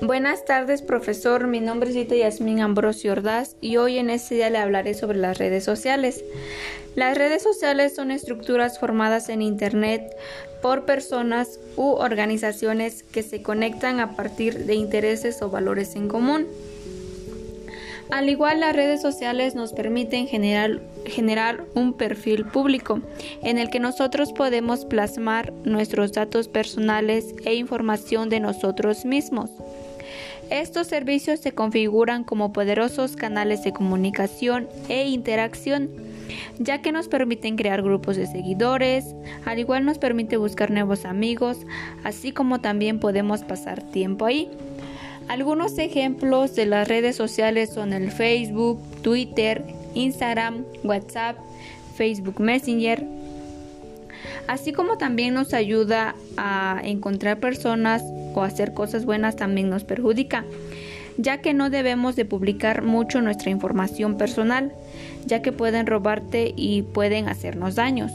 Buenas tardes, profesor. Mi nombre es Ita Yasmín Ambrosio Ordaz y hoy en este día le hablaré sobre las redes sociales. Las redes sociales son estructuras formadas en Internet por personas u organizaciones que se conectan a partir de intereses o valores en común. Al igual, las redes sociales nos permiten generar, un perfil público en el que nosotros podemos plasmar nuestros datos personales e información de nosotros mismos. Estos servicios se configuran como poderosos canales de comunicación e interacción, ya que nos permiten crear grupos de seguidores, al igual nos permite buscar nuevos amigos, así como también podemos pasar tiempo ahí. Algunos ejemplos de las redes sociales son el Facebook, Twitter, Instagram, WhatsApp, Facebook Messenger, así como también nos ayuda a encontrar personas o hacer cosas buenas también nos perjudica, ya que no debemos de publicar mucho nuestra información personal, ya que pueden robarte y pueden hacernos daños.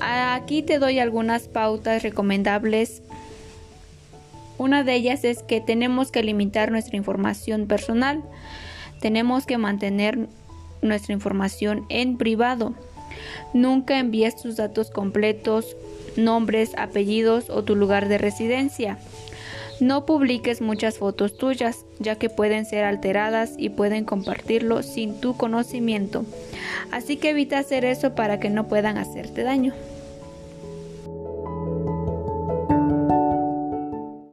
Aquí te doy algunas pautas recomendables. Una de ellas es que tenemos que limitar nuestra información personal. Tenemos que mantener nuestra información en privado. Nunca envíes tus datos completos, nombres, apellidos o tu lugar de residencia. No publiques muchas fotos tuyas, ya que pueden ser alteradas y pueden compartirlo sin tu conocimiento. Así que evita hacer eso para que no puedan hacerte daño.